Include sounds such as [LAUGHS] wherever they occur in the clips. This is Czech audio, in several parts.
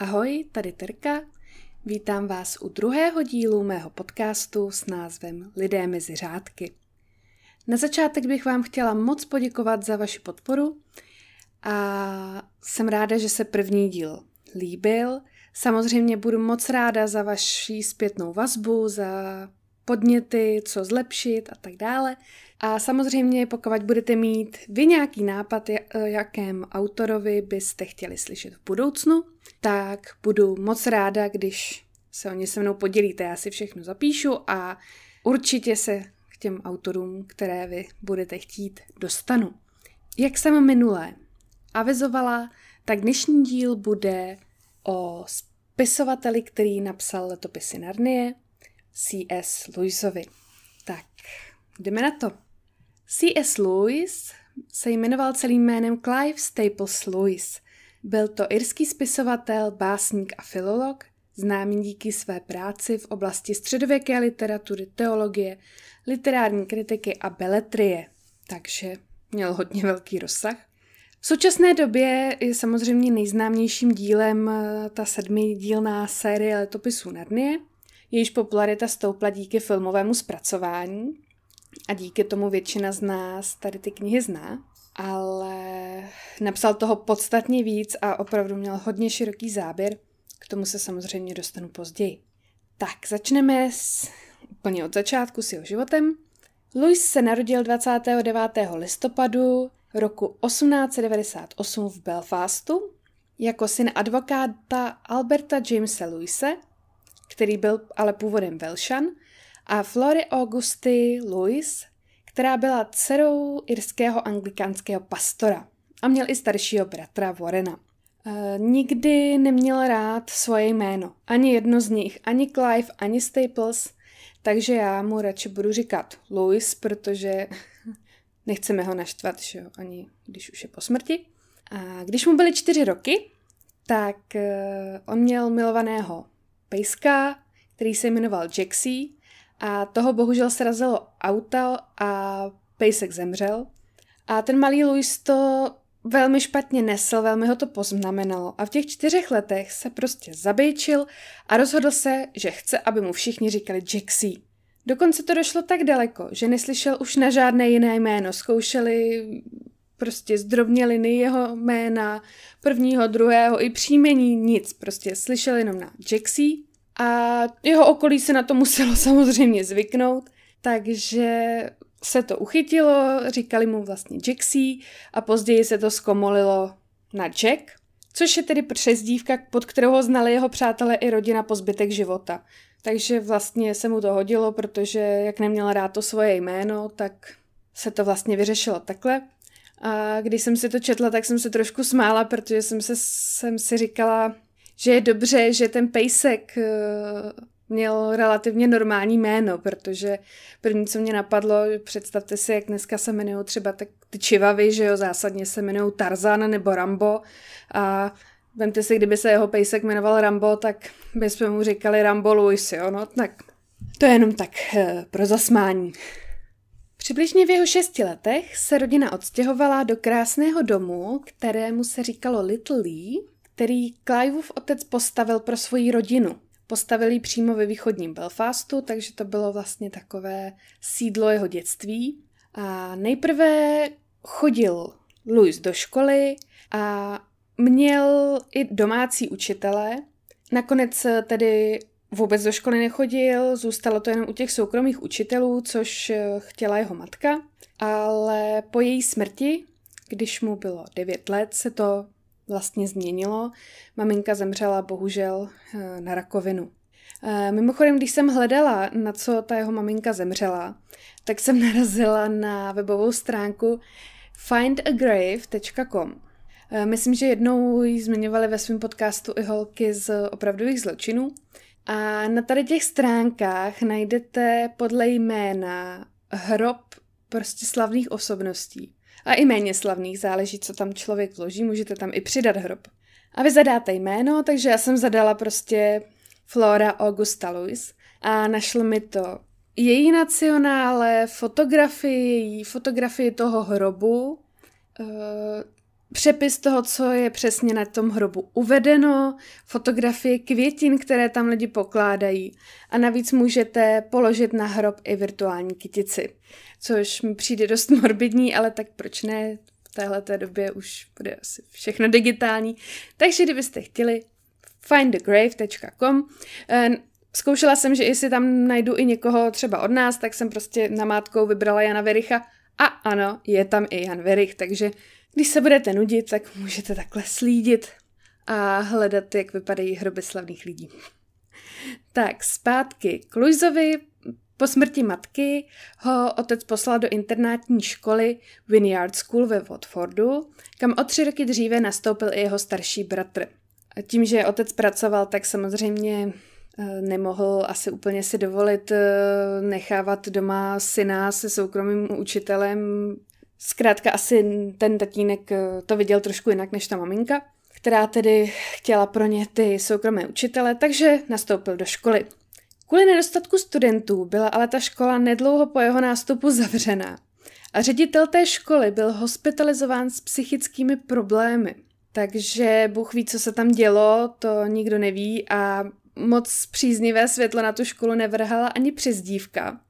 Ahoj, tady Terka. Vítám vás u druhého dílu mého podcastu s názvem Lidé mezi řádky. Na začátek bych vám chtěla moc poděkovat za vaši podporu a jsem ráda, že se první díl líbil. Samozřejmě budu moc ráda za vaši zpětnou vazbu, za podněty, co zlepšit a tak dále. A samozřejmě, pokud budete mít vy nějaký nápad, jakém autorovi byste chtěli slyšet v budoucnu, tak budu moc ráda, když se o ně se mnou podělíte. Já si všechno zapíšu a určitě se k těm autorům, které vy budete chtít, dostanu. Jak jsem minulé avizovala, tak dnešní díl bude o spisovateli, který napsal letopisy Narnie, C.S. Lewisovi. Tak, jdeme na to. C.S. Lewis se jmenoval celým jménem Clive Staples Lewis. Byl to irský spisovatel, básník a filolog, známý díky své práci v oblasti středověké literatury, teologie, literární kritiky a beletrie. Takže měl hodně velký rozsah. V současné době je samozřejmě nejznámějším dílem eh, ta sedmidílná série letopisů Narnie, jejíž popularita stoupla díky filmovému zpracování a díky tomu většina z nás tady ty knihy zná, ale napsal toho podstatně víc a opravdu měl hodně široký záběr. K tomu se samozřejmě dostanu později. Tak, začneme s, úplně od začátku s jeho životem. Louis se narodil 29. listopadu roku 1898 v Belfastu jako syn advokáta Alberta Jamesa Louise, který byl ale původem Velšan, a Flory Augusty Louis, která byla dcerou irského anglikánského pastora a měl i staršího bratra Warrena. E, nikdy neměl rád svoje jméno. Ani jedno z nich, ani Clive, ani Staples, takže já mu radši budu říkat Louis, protože [LAUGHS] nechceme ho naštvat, že jo, ani když už je po smrti. A když mu byly čtyři roky, tak e, on měl milovaného pejska, který se jmenoval Jaxie a toho bohužel srazilo auto a pejsek zemřel. A ten malý Louis to velmi špatně nesl, velmi ho to poznamenalo a v těch čtyřech letech se prostě zabejčil a rozhodl se, že chce, aby mu všichni říkali Jaxie. Dokonce to došlo tak daleko, že neslyšel už na žádné jiné jméno. Zkoušeli prostě zdrobněliny jeho jména, prvního, druhého i příjmení, nic. Prostě slyšel jenom na Jaxie a jeho okolí se na to muselo [LAUGHS] samozřejmě zvyknout, takže se to uchytilo, říkali mu vlastně Jaxie a později se to zkomolilo na Jack, což je tedy přezdívka, pod kterou ho znali jeho přátelé i rodina po zbytek života. Takže vlastně se mu to hodilo, protože jak neměl rád to svoje jméno, tak se to vlastně vyřešilo takhle. A když jsem si to četla, tak jsem se trošku smála, protože jsem, se, jsem si říkala, že je dobře, že ten pejsek eh, měl relativně normální jméno, protože první, co mě napadlo, představte si, jak dneska se jmenují třeba tak ty čivavy, že jo, zásadně se jmenují Tarzan nebo Rambo a vemte si, kdyby se jeho pejsek jmenoval Rambo, tak bychom mu říkali Rambo Louis, jo, no tak to je jenom tak eh, pro zasmání. Přibližně v jeho šesti letech se rodina odstěhovala do krásného domu, kterému se říkalo Little Lee, který Cliveův otec postavil pro svoji rodinu. Postavil ji přímo ve východním Belfastu, takže to bylo vlastně takové sídlo jeho dětství. A nejprve chodil Louis do školy a měl i domácí učitele. Nakonec tedy vůbec do školy nechodil, zůstalo to jenom u těch soukromých učitelů, což chtěla jeho matka. Ale po její smrti, když mu bylo 9 let, se to vlastně změnilo. Maminka zemřela bohužel eh, na rakovinu. Eh, mimochodem, když jsem hledala, na co ta jeho maminka zemřela, tak jsem [LAUGHS] narazila na webovou stránku findagrave.com. Eh, myslím, že jednou ji zmiňovali ve svém podcastu i holky z opravdových zločinů. A na tady těch stránkách najdete podle jména hrob prostě slavných osobností. A i méně slavných, záleží, co tam člověk vloží, můžete tam i přidat hrob. A vy zadáte jméno, takže já jsem zadala prostě Flora Augusta Louis a našlo mi to její nacionále, fotografii, její fotografii toho hrobu, uh, přepis toho, co je přesně na tom hrobu uvedeno, fotografie květin, které tam lidi pokládají. A navíc můžete položit na hrob i virtuální kytici, což mi přijde dost [LAUGHS] morbidní, ale tak proč ne, v téhle době už bude asi všechno digitální. Takže kdybyste chtěli, findthegrave.com eh, Zkoušela jsem, že jestli tam najdu i někoho třeba od nás, tak jsem prostě namátkou vybrala Jana Vericha. A ano, je tam i Jan Verich, takže když se budete nudit, tak můžete takhle slídit a hledat, jak vypadají hroby slavných lidí. Tak, zpátky k Luizovi. Po smrti matky ho otec poslal do internátní školy Vineyard School ve Watfordu, kam o tři roky dříve nastoupil i jeho starší bratr. A tím, že otec pracoval, tak samozřejmě eh, nemohl asi úplně si dovolit eh, nechávat doma syna se soukromým učitelem Zkrátka asi ten tatínek eh, to viděl trošku jinak než ta maminka, která tedy chtěla pro ně ty soukromé učitele, takže nastoupil do školy. Kvůli nedostatku studentů byla ale ta škola nedlouho po jeho nástupu zavřená a ředitel té školy byl hospitalizován s psychickými problémy. Takže Bůh ví, co se tam dělo, to nikdo neví a moc příznivé světlo na tu školu nevrhala ani přezdívka,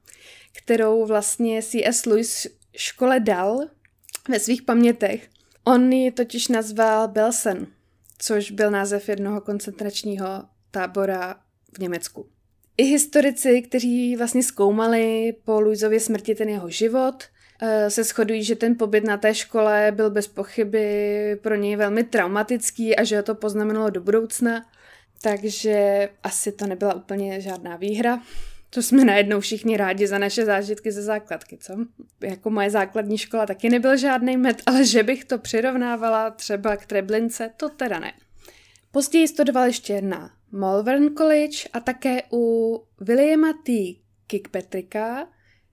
kterou vlastně C.S. Lewis škole dal ve svých pamětech. On ji totiž nazval Belsen, což byl název jednoho koncentračního tábora v Německu. I historici, kteří vlastně zkoumali po Luizově smrti ten jeho život, eh, se shodují, že ten pobyt na té škole byl bez pochyby pro něj velmi traumatický a že ho to poznamenalo do budoucna, takže asi to nebyla úplně žádná výhra. To jsme najednou všichni rádi za naše zážitky ze základky, co? Jako moje základní škola taky nebyl žádný med, [LAUGHS] ale že bych to přirovnávala třeba k Treblince, to teda ne. Později studoval ještě na Malvern College a také u Williama T. Kirkpatricka,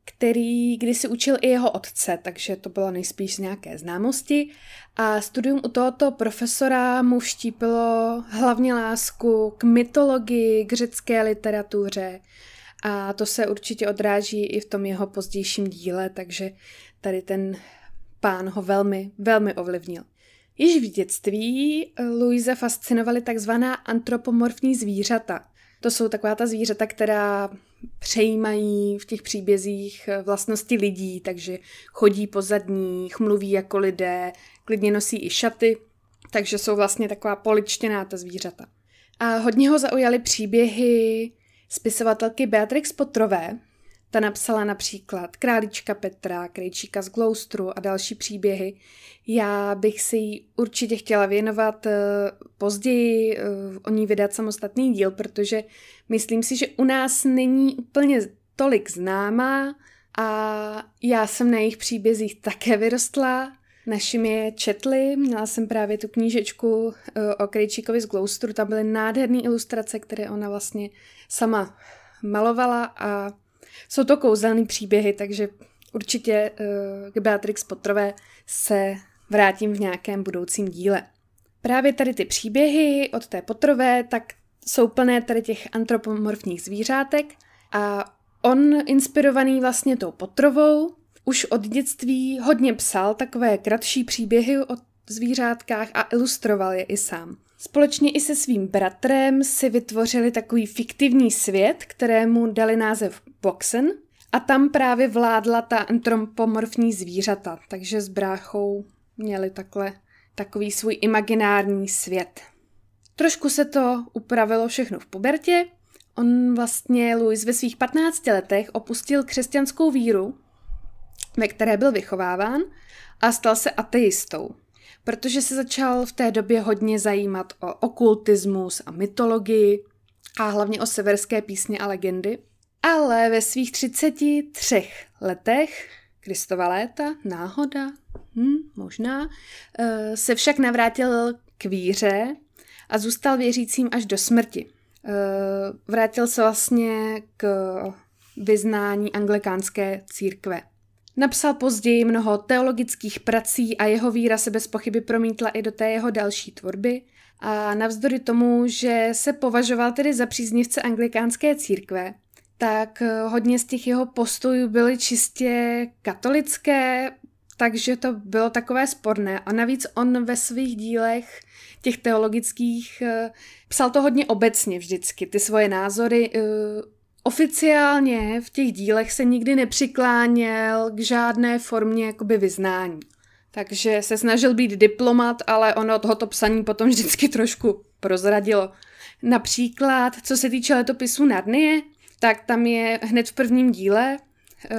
který kdysi učil i jeho otce, takže to bylo nejspíš z nějaké známosti. A studium u tohoto profesora mu vštípilo hlavně lásku k mytologii, k řecké literatuře, a to se určitě odráží i v tom jeho pozdějším díle, takže tady ten pán ho velmi, velmi ovlivnil. Již v dětství Louise fascinovaly takzvaná antropomorfní zvířata. To jsou taková ta zvířata, která přejímají v těch příbězích vlastnosti lidí, takže chodí po zadních, mluví jako lidé, klidně nosí i šaty, takže jsou vlastně taková poličtěná ta zvířata. A hodně ho zaujaly příběhy spisovatelky Beatrix Potrové. Ta napsala například Králíčka Petra, Krejčíka z Gloustru a další příběhy. Já bych si jí určitě chtěla věnovat eh, později, eh, o ní vydat samostatný díl, protože myslím si, že u nás není úplně tolik známá a já jsem na jejich příbězích také vyrostla. Našim je četli, měla jsem právě tu knížečku eh, o Krejčíkovi z Gloustru, tam byly nádherné ilustrace, které ona vlastně sama malovala a jsou to kouzelné příběhy, takže určitě uh, k Beatrix Potrové se vrátím v nějakém budoucím díle. Právě tady ty příběhy od té Potrové, tak jsou plné tady těch antropomorfních zvířátek a on inspirovaný vlastně tou Potrovou už od dětství hodně psal takové kratší příběhy o zvířátkách a ilustroval je i sám. Společně i se svým bratrem si vytvořili takový fiktivní svět, kterému dali název Boxen a tam právě vládla ta antropomorfní zvířata, takže s bráchou měli takhle takový svůj imaginární svět. Trošku se to upravilo všechno v pubertě. On vlastně, Louis, ve svých 15 letech opustil křesťanskou víru, ve které byl vychováván a stal se ateistou protože se začal v té době hodně zajímat o okultismus a mytologii a hlavně o severské písně a legendy. Ale ve svých 33 letech, Kristova léta, náhoda, hm, možná, eh, se však navrátil k víře a zůstal věřícím až do smrti. Eh, vrátil se vlastně k vyznání anglikánské církve. Napsal později mnoho teologických prací a jeho víra se bez pochyby promítla i do té jeho další tvorby. A navzdory tomu, že se považoval tedy za příznivce anglikánské církve, tak hodně z těch jeho postojů byly čistě katolické, takže to bylo takové sporné. A navíc on ve svých dílech, těch teologických, eh, psal to hodně obecně vždycky, ty svoje názory. Oficiálně v těch dílech se nikdy nepřikláněl k žádné formě jakoby vyznání. Takže se snažil být diplomat, ale ono tohoto psaní potom vždycky trošku prozradilo. Například, co se týče letopisu Narnie, tak tam je hned v prvním díle uh,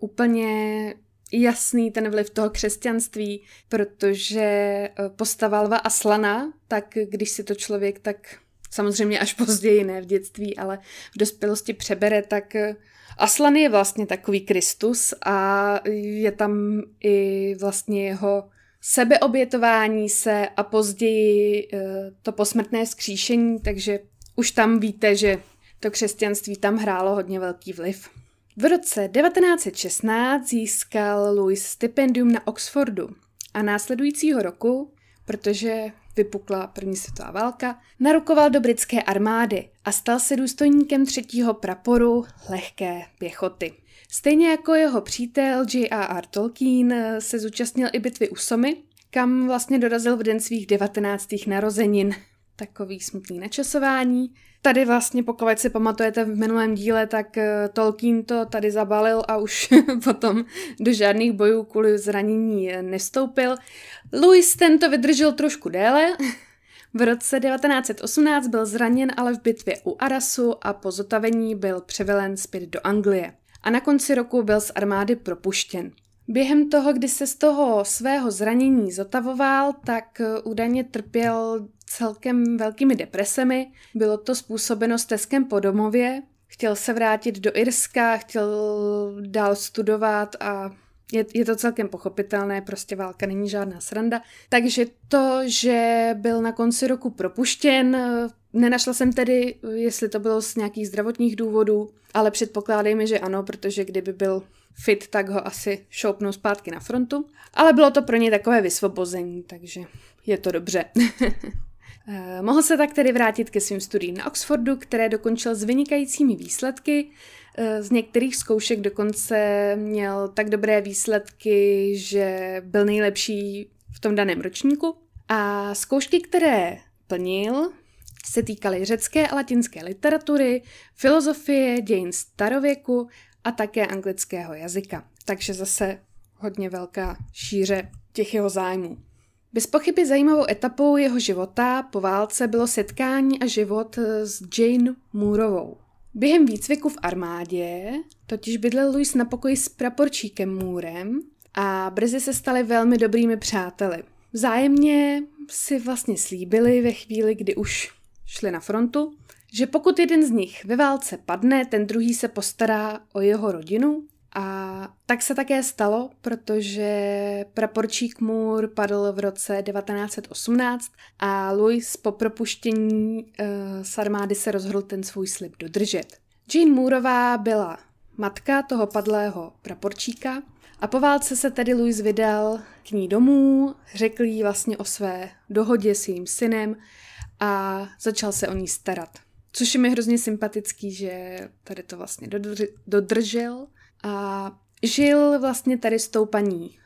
úplně jasný ten vliv toho křesťanství, protože eh, postava Lva Aslana, tak když si to člověk tak samozřejmě až později, ne v dětství, ale v dospělosti přebere, tak eh, Aslan je vlastně takový Kristus a je tam i vlastně jeho sebeobětování se a později eh, to posmrtné skříšení, takže už tam víte, že to křesťanství tam hrálo hodně velký vliv. V roce 1916 získal Louis stipendium na Oxfordu a následujícího roku, protože vypukla první světová válka, narukoval do britské armády a stal se důstojníkem třetího praporu lehké pěchoty. Stejně jako jeho přítel J.R.R. Tolkien se zúčastnil i bitvy u Somy, kam vlastně dorazil v den svých 19. narozenin. Takový smutný načasování. Tady vlastně, pokud si pamatujete v minulém díle, tak eh, Tolkien to tady zabalil a už [LAUGHS] potom do žádných bojů kvůli zranění eh, nestoupil. Louis ten to vydržel trošku déle. V roce 1918 byl zraněn ale v bitvě u Arasu a po zotavení byl převelen zpět do Anglie. A na konci roku byl z armády propuštěn. Během toho, kdy se z toho svého zranění zotavoval, tak eh, údajně trpěl celkem velkými depresemi. Bylo to způsobeno stezkem po domově. Chtěl se vrátit do Irska, chtěl dál studovat a je, je to celkem pochopitelné, prostě válka není žádná sranda. Takže to, že byl na konci roku propuštěn, nenašla jsem tedy, jestli to bylo z nějakých zdravotních důvodů, ale předpokládejme, že ano, protože kdyby byl fit, tak ho asi šoupnou zpátky na frontu. Ale bylo to pro něj takové vysvobození, takže je to dobře. [LAUGHS] Eh, mohl se tak tedy vrátit ke svým studiím na Oxfordu, které dokončil s vynikajícími výsledky. Eh, z některých zkoušek dokonce měl tak dobré výsledky, že byl nejlepší v tom daném ročníku. A zkoušky, které plnil, se týkaly řecké a latinské literatury, filozofie, dějin starověku a také anglického jazyka. Takže zase hodně velká šíře těch jeho zájmů. Bez pochyby zajímavou etapou jeho života po válce bylo setkání a život s Jane Moorovou. Během výcviku v armádě totiž bydlel Louis na pokoji s praporčíkem Moorem a brzy se stali velmi dobrými přáteli. Vzájemně si vlastně slíbili ve chvíli, kdy už šli na frontu, že pokud jeden z nich ve válce padne, ten druhý se postará o jeho rodinu a tak se také stalo, protože praporčík Moore padl v roce 1918 a Louis po propuštění uh, z armády se rozhodl ten svůj slib dodržet. Jean Moorová byla matka toho padlého praporčíka a po válce se tedy Louis vydal k ní domů, řekl jí vlastně o své dohodě s jejím synem a začal se o ní starat. Což je mi hrozně sympatický, že tady to vlastně dodržel a žil vlastně tady s tou paní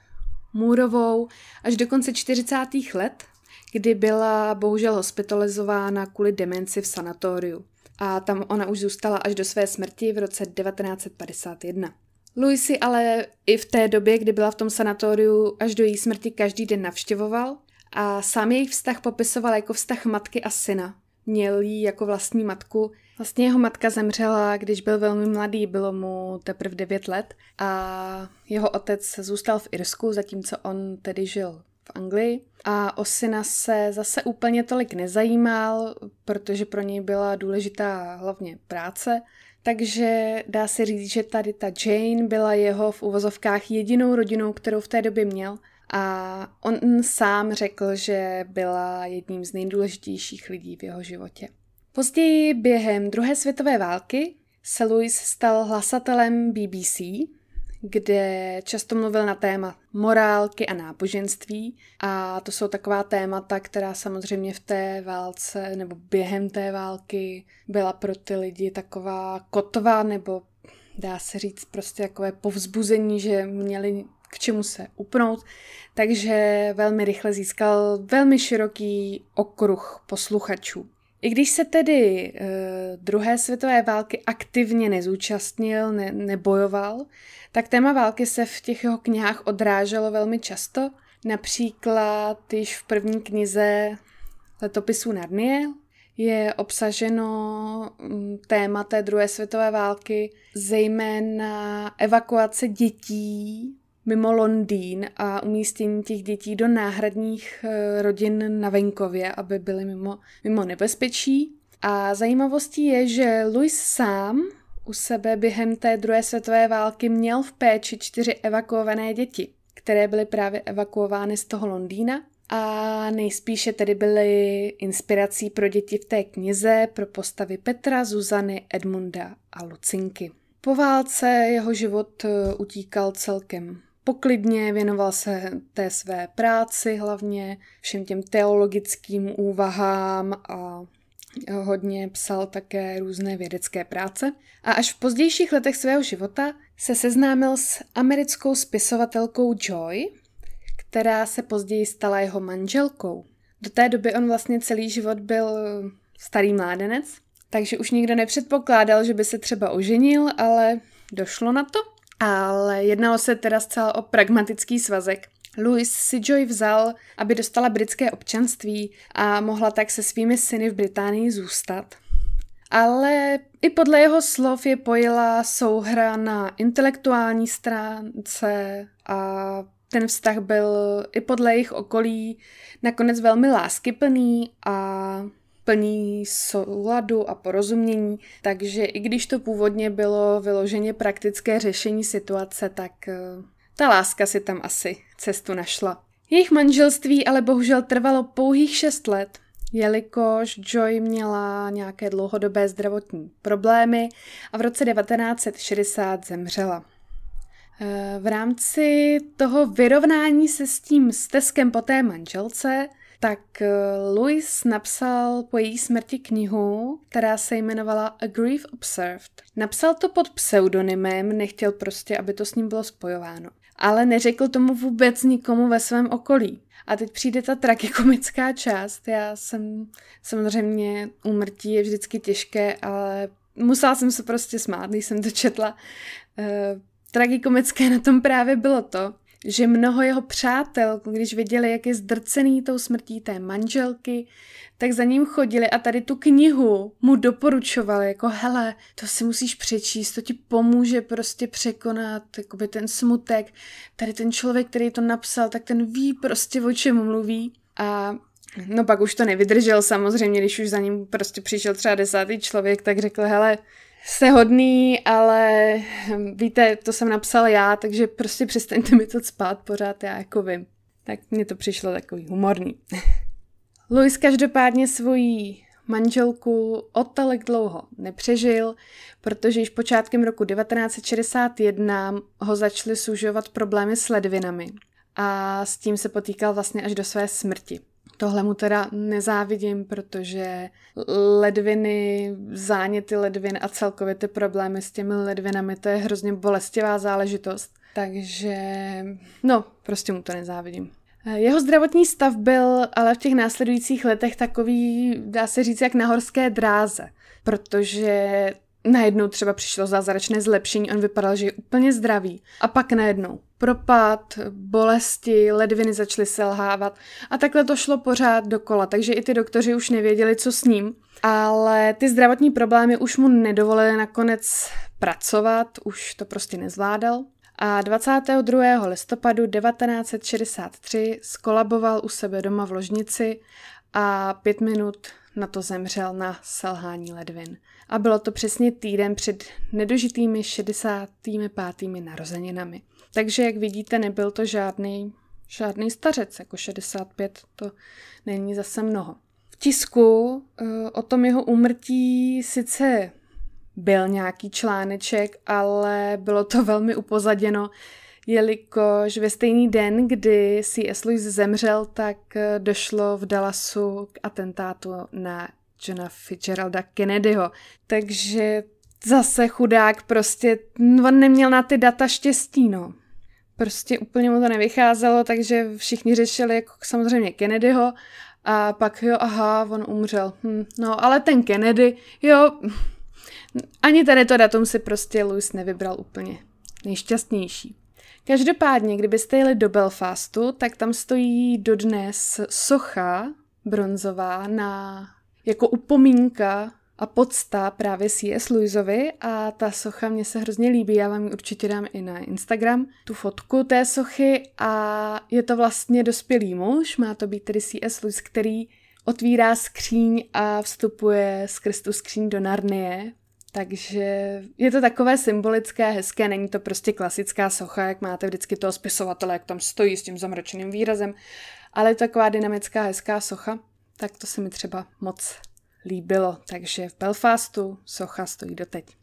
Můrovou až do konce 40. let, kdy byla bohužel hospitalizována kvůli demenci v sanatoriu. A tam ona už zůstala až do své smrti v roce 1951. Louisi ale i v té době, kdy byla v tom sanatoriu, až do její smrti každý den navštěvoval a sám jejich vztah popisoval jako vztah matky a syna. Měl jí jako vlastní matku Vlastně jeho matka zemřela, když byl velmi mladý, bylo mu teprve 9 let a jeho otec zůstal v Irsku, zatímco on tedy žil v Anglii. A o syna se zase úplně tolik nezajímal, protože pro něj byla důležitá hlavně práce. Takže dá se říct, že tady ta Jane byla jeho v uvozovkách jedinou rodinou, kterou v té době měl. A on sám řekl, že byla jedním z nejdůležitějších lidí v jeho životě. Později během druhé světové války se Louis stal hlasatelem BBC, kde často mluvil na téma morálky a náboženství a to jsou taková témata, která samozřejmě v té válce nebo během té války byla pro ty lidi taková kotva nebo dá se říct prostě takové povzbuzení, že měli k čemu se upnout, takže velmi rychle získal velmi široký okruh posluchačů. I když se tedy e, druhé světové války aktivně nezúčastnil, ne, nebojoval, tak téma války se v těch jeho knihách odráželo velmi často. Například již v první knize letopisů Narnie je obsaženo mm, téma té druhé světové války, zejména evakuace dětí mimo Londýn a umístění těch dětí do náhradních eh, rodin na venkově, aby byly mimo, mimo nebezpečí. A zajímavostí je, že Louis sám u sebe během té druhé světové války měl v péči čtyři evakuované děti, které byly právě evakuovány z toho Londýna a nejspíše tedy byly inspirací pro děti v té knize pro postavy Petra, Zuzany, Edmunda a Lucinky. Po válce jeho život eh, utíkal celkem poklidně, věnoval se té své práci hlavně, všem těm teologickým úvahám a hodně psal také různé vědecké práce. A až v pozdějších letech svého života se seznámil s americkou spisovatelkou Joy, která se později stala jeho manželkou. Do té doby on vlastně celý život byl starý mládenec, takže už nikdo nepředpokládal, že by se třeba oženil, ale došlo na to. Ale jednalo se teda zcela o pragmatický svazek. Louis si Joy vzal, aby dostala britské občanství a mohla tak se svými syny v Británii zůstat. Ale i podle jeho slov je pojila souhra na intelektuální stránce a ten vztah byl i podle jejich okolí nakonec velmi láskyplný a plný souladu a porozumění, takže i když to původně bylo vyloženě praktické řešení situace, tak eh, ta láska si tam asi cestu našla. Jejich manželství ale bohužel trvalo pouhých šest let, jelikož Joy měla nějaké dlouhodobé zdravotní problémy a v roce 1960 zemřela. Eh, v rámci toho vyrovnání se s tím steskem po té manželce, tak eh, Louis napsal po její smrti knihu, která se jmenovala A Grief Observed. Napsal to pod pseudonymem, nechtěl prostě, aby to s ním bylo spojováno. Ale neřekl tomu vůbec nikomu ve svém okolí. A teď přijde ta tragikomická část. Já jsem samozřejmě úmrtí je vždycky těžké, ale musela jsem se prostě smát, když jsem to četla. Uh, tragikomické na tom právě bylo to, že mnoho jeho přátel, když viděli, jak je zdrcený tou smrtí té manželky, tak za ním chodili a tady tu knihu mu doporučovali, jako hele, to si musíš přečíst, to ti pomůže prostě překonat jakoby ten smutek. Tady ten člověk, který to napsal, tak ten ví prostě, o čem mluví. A no pak už to nevydržel samozřejmě, když už za ním prostě přišel třeba desátý člověk, tak řekl, hele, jste hodný, ale hm, víte, to jsem napsal já, takže prostě přestaňte mi to spát pořád, já jako vím. Tak mně to přišlo takový humorný. [LAUGHS] Louis každopádně svoji manželku o dlouho nepřežil, protože již počátkem roku 1961 ho začaly sužovat problémy s ledvinami a s tím se potýkal vlastně až do své smrti. Tohle mu teda nezávidím, protože ledviny, záněty ledvin a celkově ty problémy s těmi ledvinami, to je hrozně bolestivá záležitost. Takže, no, prostě mu to nezávidím. Jeho zdravotní stav byl ale v těch následujících letech takový, dá se říct, jak na horské dráze, protože najednou třeba přišlo zázračné zlepšení, on vypadal, že je úplně zdravý. A pak najednou propad, bolesti, ledviny začaly selhávat a takhle to šlo pořád dokola, takže i ty doktoři už nevěděli, co s ním. Ale ty zdravotní problémy už mu nedovolily nakonec pracovat, už to prostě nezvládal. A 22. listopadu 1963 skolaboval u sebe doma v ložnici a pět minut na to zemřel na selhání ledvin. A bylo to přesně týden před nedožitými 65. narozeninami. Takže, jak vidíte, nebyl to žádný, žádný stařec, jako 65, to není zase mnoho. V tisku uh, o tom jeho úmrtí sice byl nějaký článeček, ale bylo to [LAUGHS] velmi upozaděno, jelikož ve stejný den, kdy C.S. Lewis zemřel, tak eh, došlo v Dallasu k atentátu na Johna Fitzgeralda Kennedyho. Takže zase chudák prostě, on neměl na ty data štěstí, no. prostě úplně mu to nevycházelo, takže všichni řešili jako samozřejmě Kennedyho a pak jo, aha, on umřel. Hm, no, ale ten Kennedy, jo, ani tady to datum si prostě Louis nevybral úplně nejšťastnější. Každopádně, kdybyste jeli do Belfastu, tak tam stojí dodnes socha bronzová na jako upomínka a podsta právě C.S. Lewisovi a ta socha mě se hrozně líbí, já vám ji určitě dám i na Instagram, tu fotku té sochy a je to vlastně dospělý muž, má to být tedy C.S. Lewis, který otvírá skříň a vstupuje skrz tu skříň do Narnie, takže je to takové symbolické, hezké, není to prostě klasická socha, jak máte vždycky toho spisovatele, jak tam stojí s tím zamračeným výrazem, ale je to taková dynamická, hezká socha, tak to se mi třeba moc líbilo. Takže v Belfastu socha stojí doteď.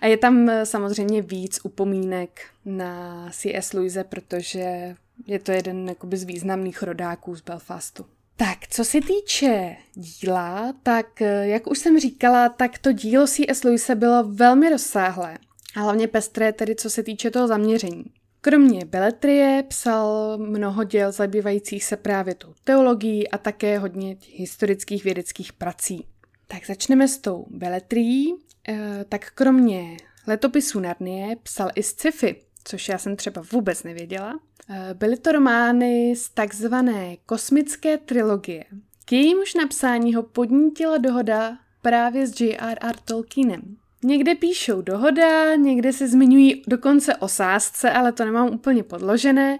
A je tam eh, samozřejmě víc upomínek na C.S. Louise, protože je to jeden jakoby, z významných rodáků z Belfastu. Tak, co se týče díla, tak eh, jak už jsem říkala, tak to dílo C.S. Lewise bylo velmi rozsáhlé. A hlavně pestré tedy, co se týče toho zaměření. Kromě beletrie psal mnoho děl zabývajících se právě tou teologií a také hodně historických vědeckých prací. Tak začneme s tou beletrií. E, tak kromě letopisů Narnie psal i sci-fi, což já jsem třeba vůbec nevěděla. E, byly to romány z takzvané kosmické trilogie. K jejímuž napsání ho podnítila dohoda právě s J.R.R. Tolkienem. Někde píšou dohoda, někde se zmiňují dokonce o sásce, ale to nemám úplně podložené.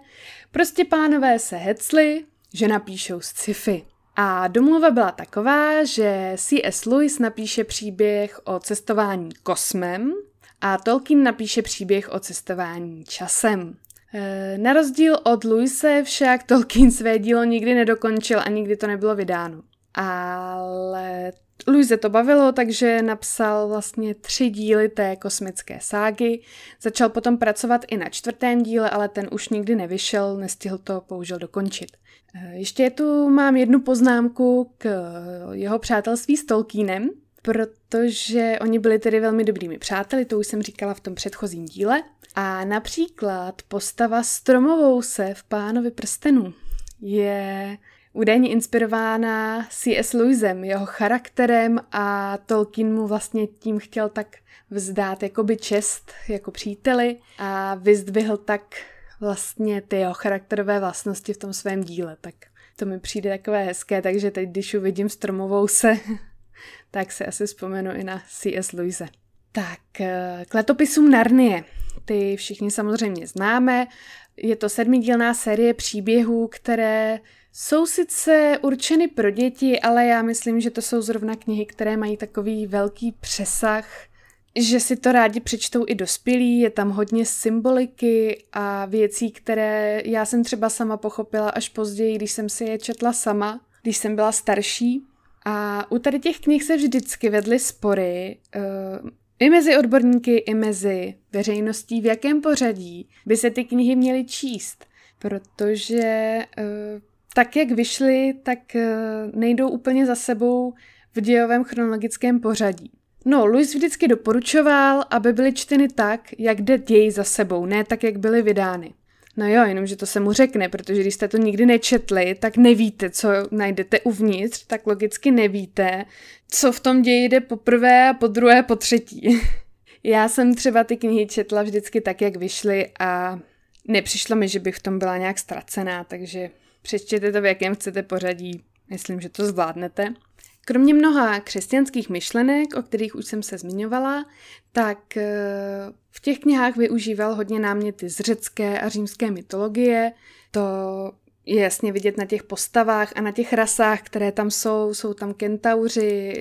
Prostě pánové se hecli, že napíšou sci-fi. A domluva byla taková, že C.S. Lewis napíše příběh o cestování kosmem a Tolkien napíše příběh o cestování časem. E, na rozdíl od Luise však Tolkien své dílo nikdy nedokončil a nikdy to nebylo vydáno. Ale Luise to bavilo, takže napsal vlastně tři díly té kosmické ságy. Začal potom pracovat i na čtvrtém díle, ale ten už nikdy nevyšel, nestihl to použil dokončit. Eh, ještě tu mám jednu poznámku k jeho přátelství s Tolkienem, protože oni byli tedy velmi dobrými přáteli, to už jsem říkala v tom předchozím díle. A například postava Stromovou se v Pánovi prstenů je údajně inspirována C.S. Lewisem, jeho charakterem a Tolkien mu vlastně tím chtěl tak vzdát jakoby čest jako příteli a vyzdvihl tak vlastně ty jeho charakterové vlastnosti v tom svém díle, tak to mi přijde takové hezké, takže teď, když uvidím stromovou se, [LAUGHS] tak se asi vzpomenu i na C.S. Lewise. Tak, eh, k letopisům Narnie. Ty všichni samozřejmě známe. Je to sedmidílná série příběhů, které jsou sice určeny pro děti, ale já myslím, že to jsou zrovna knihy, které mají takový velký přesah že si to rádi přečtou i dospělí, je tam hodně symboliky a věcí, které já jsem třeba sama pochopila až později, když jsem si je četla sama, když jsem byla starší. A u tady těch knih se vždycky vedly spory, uh, i mezi odborníky, i mezi veřejností, v jakém pořadí by se ty knihy měly číst, protože uh, tak, jak vyšly, tak uh, nejdou úplně za sebou v dějovém chronologickém pořadí. No, Louis vždycky doporučoval, aby byly čteny tak, jak jde děj za sebou, ne tak, jak byly vydány. No jo, jenomže to se mu řekne, protože když jste to nikdy nečetli, tak nevíte, co najdete uvnitř, tak logicky nevíte, co v tom ději jde poprvé a po druhé, po třetí. [LAUGHS] Já jsem třeba ty knihy četla vždycky tak, jak vyšly a nepřišlo mi, že bych v tom byla nějak ztracená, takže přečtěte to, v jakém chcete pořadí. Myslím, že to zvládnete. Kromě mnoha křesťanských myšlenek, o kterých už jsem se zmiňovala, tak eh, v těch knihách využíval hodně náměty z řecké a římské mytologie. To je jasně vidět na těch postavách a na těch rasách, které tam jsou. Jsou tam kentauři,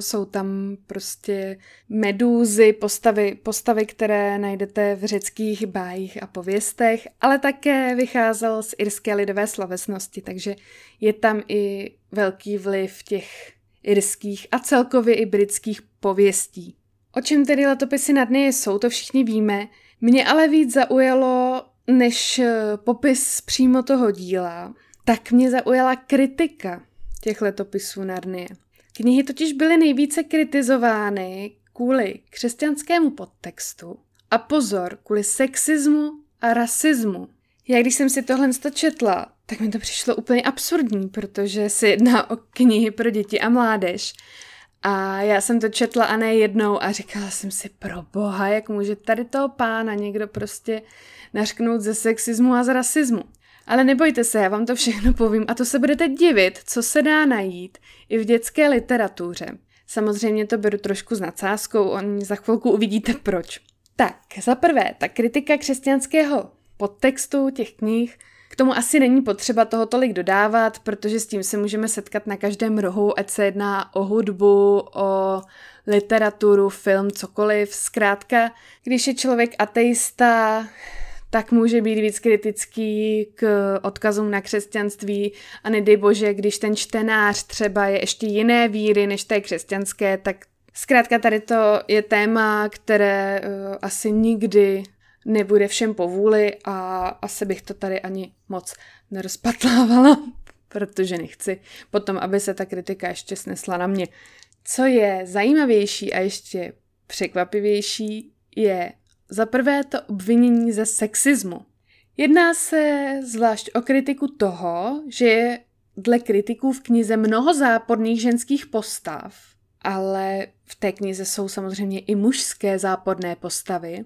jsou tam prostě medúzy, postavy, postavy, které najdete v řeckých bájích a pověstech, ale také vycházel z irské lidové slovesnosti, takže je tam i velký vliv těch irských a celkově i britských pověstí. O čem tedy letopisy na dny jsou, to všichni víme. Mě ale víc zaujalo než eh, popis přímo toho díla, tak mě zaujala kritika těch letopisů Narnie. Knihy totiž byly nejvíce kritizovány kvůli křesťanskému podtextu a pozor, kvůli sexismu a rasismu. Já když jsem si tohle četla, tak mi to přišlo úplně absurdní, protože se jedná o knihy pro děti a mládež. A já jsem to četla a ne jednou a říkala jsem si, pro boha, jak může tady toho pána někdo prostě nařknout ze sexismu a z rasismu. Ale nebojte se, já vám to všechno povím a to se budete divit, co se dá najít i v dětské literatuře. Samozřejmě to beru trošku s nadsázkou, oni za chvilku uvidíte proč. Tak, za prvé, ta kritika křesťanského podtextu těch knih, k tomu asi není potřeba toho tolik dodávat, protože s tím se můžeme setkat na každém rohu, ať se jedná o hudbu, o literaturu, film, cokoliv. Zkrátka, když je člověk ateista, tak může být víc kritický k odkazům na křesťanství a nedej bože, když ten čtenář třeba je ještě jiné víry než té křesťanské, tak zkrátka tady to je téma, které uh, asi nikdy nebude všem povůli a asi bych to tady ani moc nerozpatlávala, [LAUGHS] protože nechci potom, aby se ta kritika ještě snesla na mě. Co je zajímavější a ještě překvapivější, je za prvé to obvinění ze sexismu. Jedná se zvlášť o kritiku toho, že je dle kritiků v knize mnoho záporných ženských postav, ale v té knize jsou samozřejmě i mužské záporné postavy.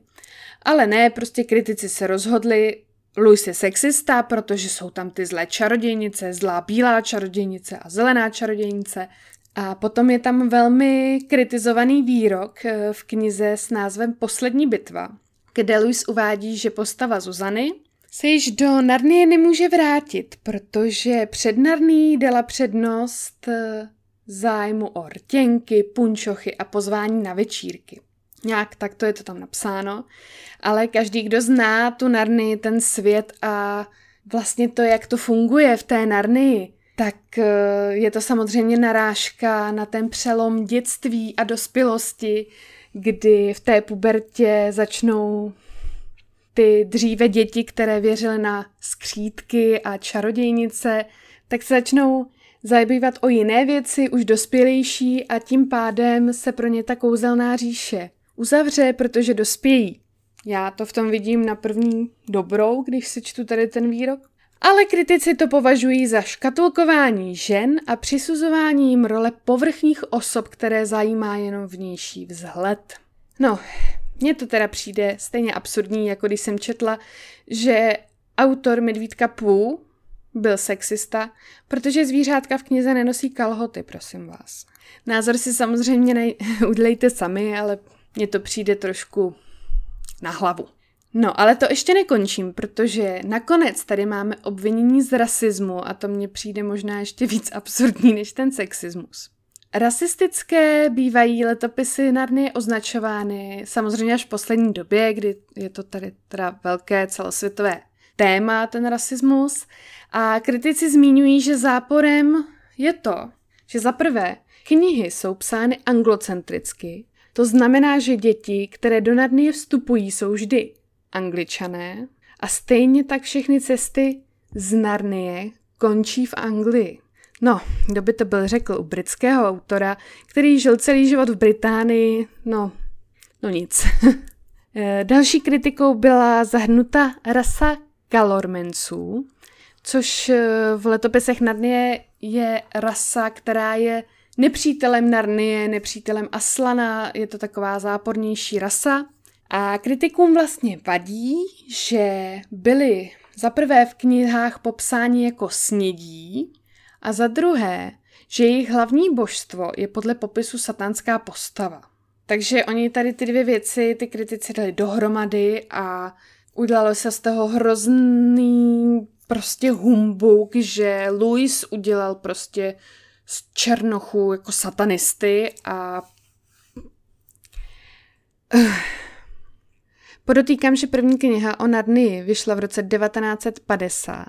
Ale ne, prostě kritici se rozhodli, Louis je sexista, protože jsou tam ty zlé čarodějnice, zlá bílá čarodějnice a zelená čarodějnice. A potom je tam velmi kritizovaný výrok eh, v knize s názvem Poslední bitva, kde Louis uvádí, že postava Zuzany se již do Narnie nemůže vrátit, protože před Narní dala přednost eh, zájmu o rtěnky, punčochy a pozvání na večírky. Nějak tak to je to tam napsáno, ale každý, kdo zná tu Narnii, ten svět a vlastně to, jak to funguje v té Narnii, tak eh, je to samozřejmě narážka na ten přelom dětství a dospělosti, kdy v té pubertě začnou ty dříve děti, které věřily na skřítky a čarodějnice, tak se začnou zabývat o jiné věci, už dospělejší a tím pádem se pro ně ta kouzelná říše uzavře, protože dospějí. Já to v tom vidím na první dobrou, když si čtu tady ten výrok. Ale kritici to považují za škatulkování žen a přisuzování jim role povrchních osob, které zajímá jenom vnější vzhled. No, mně to teda přijde stejně absurdní, jako když jsem četla, že autor Medvídka Pů byl sexista, protože zvířátka v knize nenosí kalhoty, prosím vás. Názor si samozřejmě nej- [LAUGHS] udělejte sami, ale mně to přijde trošku na hlavu. No, ale to ještě nekončím, protože nakonec tady máme obvinění z rasismu a to mně přijde možná ještě víc [LAUGHS] absurdní než ten sexismus. Rasistické bývají letopisy Narnie označovány samozřejmě až v poslední době, kdy je to tady teda velké celosvětové téma, ten rasismus. A kritici zmiňují, že záporem je to, že za prvé knihy jsou psány anglocentricky, to znamená, že děti, které do Narnie vstupují, jsou vždy angličané a stejně tak všechny cesty z Narnie končí v Anglii. No, kdo by to byl řekl u britského autora, který žil celý život v Británii, no, no nic. [LAUGHS] Eh, další kritikou byla zahrnuta rasa Kalormenců, což eh, v letopisech Narnie je rasa, která je nepřítelem Narnie, nepřítelem Aslana, je to taková zápornější rasa. A kritikům vlastně vadí, že byli za prvé v knihách popsáni jako snědí a za druhé, že jejich hlavní božstvo je podle popisu satanská postava. Takže oni tady ty dvě věci, ty kritici dali dohromady a udělalo se z toho hrozný prostě humbuk, že Louis udělal prostě z černochů jako satanisty a Podotýkám, že první kniha o Narnii vyšla v roce 1950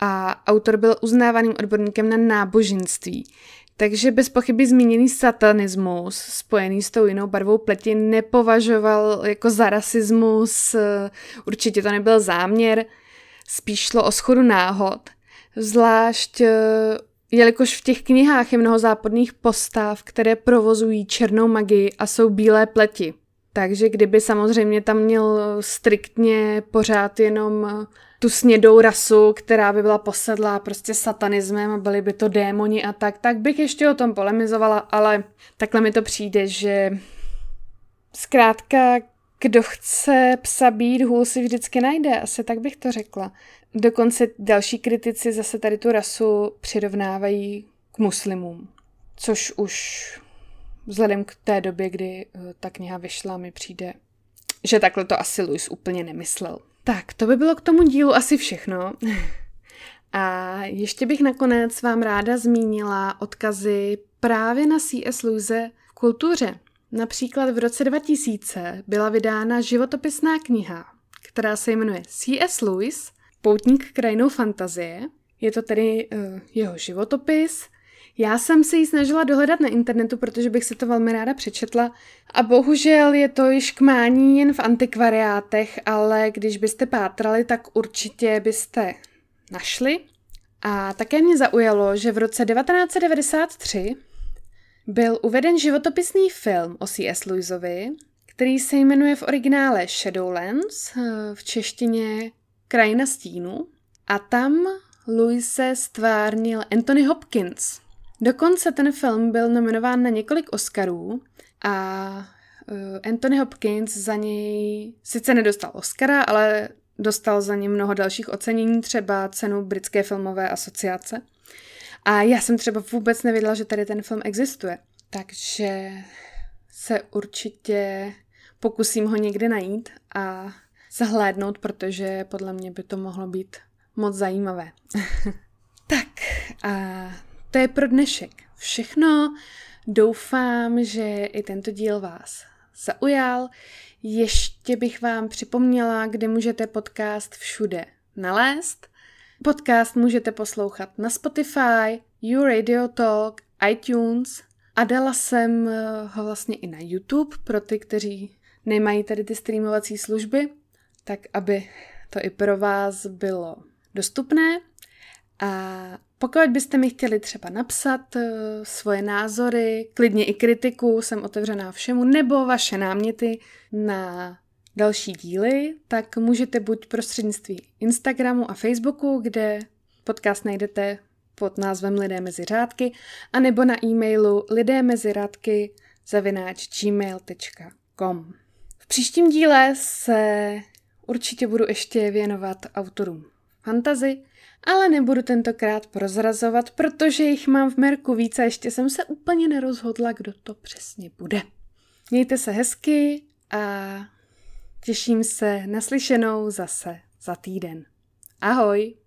a autor byl uznávaným odborníkem na náboženství, takže bez pochyby zmíněný satanismus spojený s tou jinou barvou pleti nepovažoval jako za rasismus, určitě to nebyl záměr, spíš šlo o schodu náhod. Zvlášť jelikož v těch knihách je mnoho západných postav, které provozují černou magii a jsou bílé pleti. Takže kdyby samozřejmě tam měl striktně pořád jenom tu snědou rasu, která by byla posedlá prostě satanismem a byli by to démoni a tak, tak bych ještě o tom polemizovala, ale takhle mi to přijde, že zkrátka kdo chce psa být, hůl si vždycky najde, asi tak bych to řekla. Dokonce další kritici zase tady tu rasu přirovnávají k muslimům, což už vzhledem k té době, kdy eh, ta kniha vyšla, mi přijde, že takhle to asi Louis úplně nemyslel. Tak, to by bylo k tomu dílu asi všechno. A ještě bych nakonec vám ráda zmínila odkazy právě na C.S. Lewise v kultuře. Například v roce 2000 byla vydána životopisná kniha, která se jmenuje C.S. Lewis, Poutník krajinou fantazie. Je to tedy uh, jeho životopis. Já jsem se ji snažila dohledat na internetu, protože bych si to velmi ráda přečetla a bohužel je to již k mání jen v antikvariátech, ale když byste pátrali, tak určitě byste našli. A také mě zaujalo, že v roce 1993 byl uveden životopisný film o C.S. Lewisovi, který se jmenuje v originále Shadowlands, eh, v češtině Krajina stínu. A tam Louise stvárnil Anthony Hopkins. Dokonce ten film byl nominován na několik Oscarů a eh, Anthony Hopkins za něj sice nedostal Oscara, ale dostal za ně mnoho dalších ocenění, třeba cenu Britské filmové asociace. A já jsem třeba vůbec nevěděla, že tady ten film existuje. Takže se určitě pokusím ho někdy najít a zahlédnout, protože podle mě by to mohlo být moc zajímavé. [LAUGHS] tak a to je pro dnešek všechno. Doufám, že i tento díl vás zaujal. Ještě bych vám připomněla, kde můžete podcast všude nalézt. Podcast můžete poslouchat na Spotify, You Radio Talk, iTunes a dala jsem eh, ho vlastně i na YouTube pro ty, kteří nemají tady ty streamovací služby, tak aby to i pro vás bylo dostupné. A pokud byste mi chtěli třeba napsat uh, svoje názory, klidně i kritiku, jsem otevřená všemu, nebo vaše náměty na další díly, tak můžete buď prostřednictví Instagramu a Facebooku, kde podcast najdete pod názvem Lidé mezi řádky, anebo na e-mailu lidé mezi řádky zavináč gmail.com. V příštím díle se určitě budu ještě věnovat autorům fantazy, ale nebudu tentokrát prozrazovat, protože jich mám v merku víc a ještě jsem se úplně nerozhodla, kdo to přesně bude. Mějte se hezky a těším se naslyšenou zase za týden. Ahoj!